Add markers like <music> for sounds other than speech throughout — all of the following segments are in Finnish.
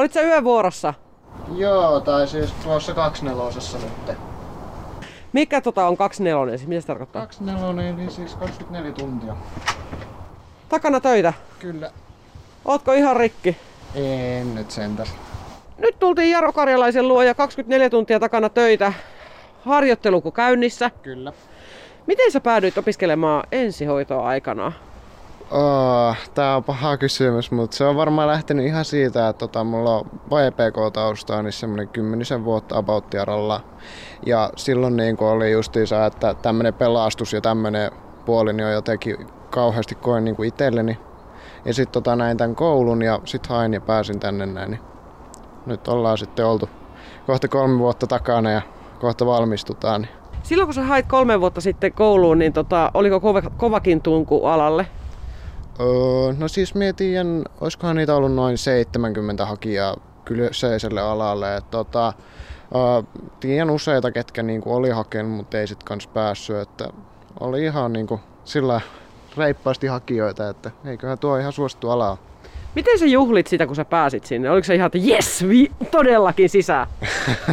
Olit sä yövuorossa? Joo, tai siis tuossa kaksnelosessa nyt. Mikä tota on 24, siis mitä se tarkoittaa? Kaksinelonen, niin siis 24 tuntia. Takana töitä. Kyllä. Ootko ihan rikki? En nyt sentäs. Nyt tultiin Jaro Karjalaisen luo ja 24 tuntia takana töitä. Harjoitteluko käynnissä? Kyllä. Miten sä päädyit opiskelemaan ensihoitoa aikana? Oh, tää on paha kysymys, mutta se on varmaan lähtenyt ihan siitä, että tota, mulla on VPK-taustaa, niin semmoinen kymmenisen vuotta abouttiaralla. Ja silloin niin oli justiinsa, että tämmönen pelastus ja tämmönen puoli niin on jotenkin kauheasti koen niin itselleni. Ja sitten tota, näin tämän koulun ja sitten hain ja pääsin tänne näin. Niin nyt ollaan sitten oltu kohta kolme vuotta takana ja kohta valmistutaan. Niin. Silloin kun sä hait kolme vuotta sitten kouluun, niin tota, oliko kova, kovakin tunku alalle? Öö, no siis mietin, olisikohan niitä ollut noin 70 hakijaa kyseiselle alalle. Et, tota, öö, tiedän useita, ketkä niinku oli hakenut, mutta ei sitten kans päässyt. Että oli ihan niinku sillä reippaasti hakijoita, että eiköhän tuo ihan suosittu ala Miten sä juhlit sitä, kun sä pääsit sinne? Oliko se ihan, että jes, vi- todellakin sisään?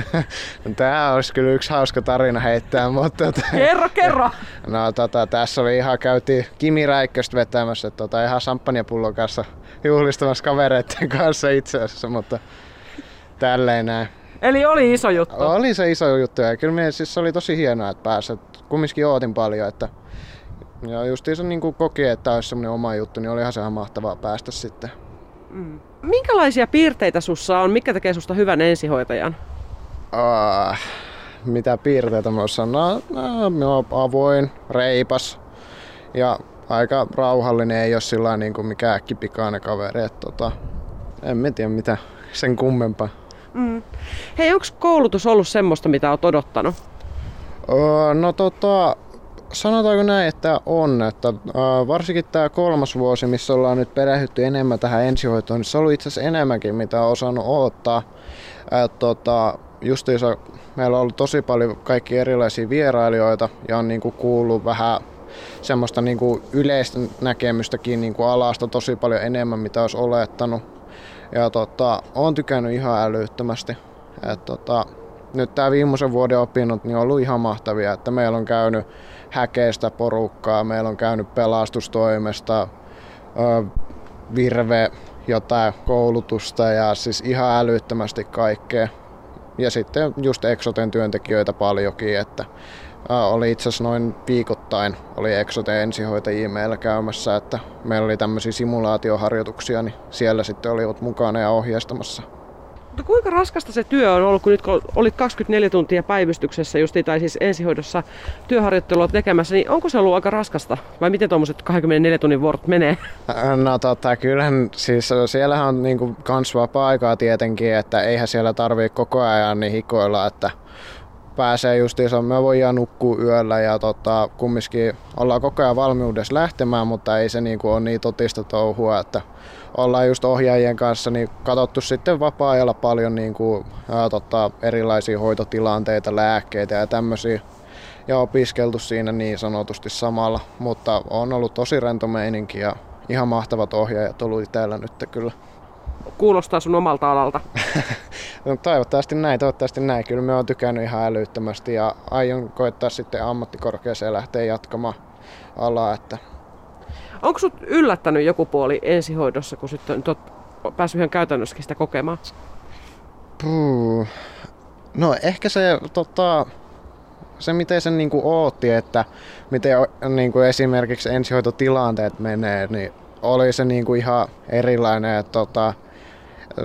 <laughs> Tää olisi kyllä yksi hauska tarina heittää, mutta... Tota, kerro, kerro! <laughs> No tota, tässä oli ihan, käytiin Kimi Räikköstä vetämässä, tota, ihan samppanjapullon kanssa juhlistamassa kavereiden kanssa itse asiassa, mutta tälleen näin. Eli oli iso juttu? Oli se iso juttu ja kyllä minä, siis oli tosi hienoa, että pääsi. Kumminkin ootin paljon, että ja justiinsa niin kuin koki, että olisi semmoinen oma juttu, niin olihan se ihan mahtavaa päästä sitten. Mm. Minkälaisia piirteitä sussa on? Mikä tekee susta hyvän ensihoitajan? Uh, mitä piirteitä mä sanoa? No, mä oon avoin, reipas ja aika rauhallinen, ei ole sillä niin kuin mikään äkkipikainen kaveri. Et, tota, en mä tiedä mitä sen kummempaa. Mm. Hei, onko koulutus ollut semmoista, mitä oot odottanut? Uh, no tota, sanotaanko näin, että on. Että, äh, varsinkin tämä kolmas vuosi, missä ollaan nyt perehdytty enemmän tähän ensihoitoon, niin se on ollut itse asiassa enemmänkin, mitä on osannut odottaa. Et, tota, justiinsa meillä on ollut tosi paljon kaikki erilaisia vierailijoita ja on niinku kuullut vähän semmoista niinku yleistä näkemystäkin niinku alasta tosi paljon enemmän, mitä olisi olettanut. Ja tota, on tykännyt ihan älyttömästi. Et, tota, nyt tämä viimeisen vuoden opinnot niin on ollut ihan mahtavia, että meillä on käynyt häkeistä porukkaa, meillä on käynyt pelastustoimesta, virve, jotain koulutusta ja siis ihan älyttömästi kaikkea. Ja sitten just Exoten työntekijöitä paljonkin, että oli itse asiassa noin viikoittain oli Exoten ensihoitajia meillä käymässä, että meillä oli tämmöisiä simulaatioharjoituksia, niin siellä sitten olivat mukana ja ohjeistamassa mutta kuinka raskasta se työ on ollut, kun nyt kun olit 24 tuntia päivystyksessä just, tai siis ensihoidossa työharjoittelua tekemässä, niin onko se ollut aika raskasta? Vai miten tuommoiset 24 tunnin vuorot menee? No tota, kyllähän siis siellähän on niinku kans vapaa-aikaa tietenkin, että eihän siellä tarvii koko ajan niin hikoilla, että pääsee justiinsa, me voidaan nukkua yöllä ja tota, kumminkin ollaan koko ajan valmiudessa lähtemään, mutta ei se niinku ole niin totista touhua, että ollaan just ohjaajien kanssa niin katsottu sitten vapaa-ajalla paljon niin kuin, ää, tota, erilaisia hoitotilanteita, lääkkeitä ja tämmöisiä ja opiskeltu siinä niin sanotusti samalla, mutta on ollut tosi rento meininki ja ihan mahtavat ohjaajat ollut täällä nyt kyllä. Kuulostaa sun omalta alalta. <laughs> no, toivottavasti näin, toivottavasti näin. Kyllä me on tykännyt ihan älyttömästi ja aion koettaa sitten ammattikorkeaseen lähteä jatkamaan alaa, että Onko sut yllättänyt joku puoli ensihoidossa, kun sitten oot päässyt ihan käytännössäkin sitä kokemaan? Puh. No ehkä se, tota, se miten sen niinku ootti, että miten niinku esimerkiksi ensihoitotilanteet menee, niin oli se niinku ihan erilainen. Että, tota,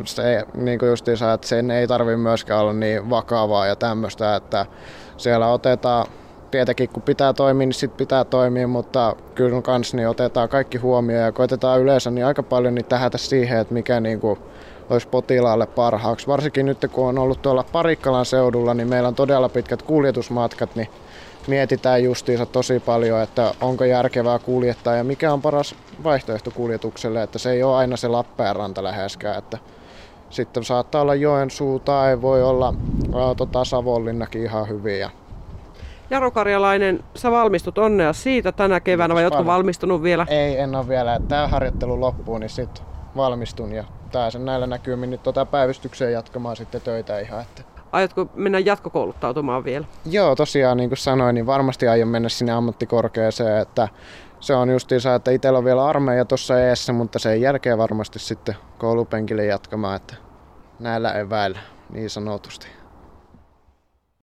se, niinku justiinsa, että sen ei tarvi myöskään olla niin vakavaa ja tämmöistä, että siellä otetaan tietenkin kun pitää toimia, niin sit pitää toimia, mutta kyllä kans niin otetaan kaikki huomioon ja koitetaan yleensä niin aika paljon niin tähätä siihen, että mikä niin kuin olisi potilaalle parhaaksi. Varsinkin nyt kun on ollut tuolla Parikkalan seudulla, niin meillä on todella pitkät kuljetusmatkat, niin mietitään justiinsa tosi paljon, että onko järkevää kuljettaa ja mikä on paras vaihtoehto kuljetukselle, että se ei ole aina se Lappeenranta läheskään, että sitten saattaa olla Joensuu tai voi olla ää, tota, Savonlinnakin ihan hyviä. Jaro Karjalainen, sä valmistut onnea siitä tänä keväänä vai ootko valmistunut vielä? Ei, en ole vielä. Tämä harjoittelu loppuu, niin sitten valmistun ja pääsen näillä näkymin nyt tota päivystykseen jatkamaan sitten töitä ihan. Että. Aiotko mennä jatkokouluttautumaan vielä? Joo, tosiaan niin kuin sanoin, niin varmasti aion mennä sinne ammattikorkeaseen, että se on justiinsa, että itsellä on vielä armeija tuossa eessä, mutta sen jälkeen varmasti sitten koulupenkille jatkamaan, että näillä eväillä niin sanotusti.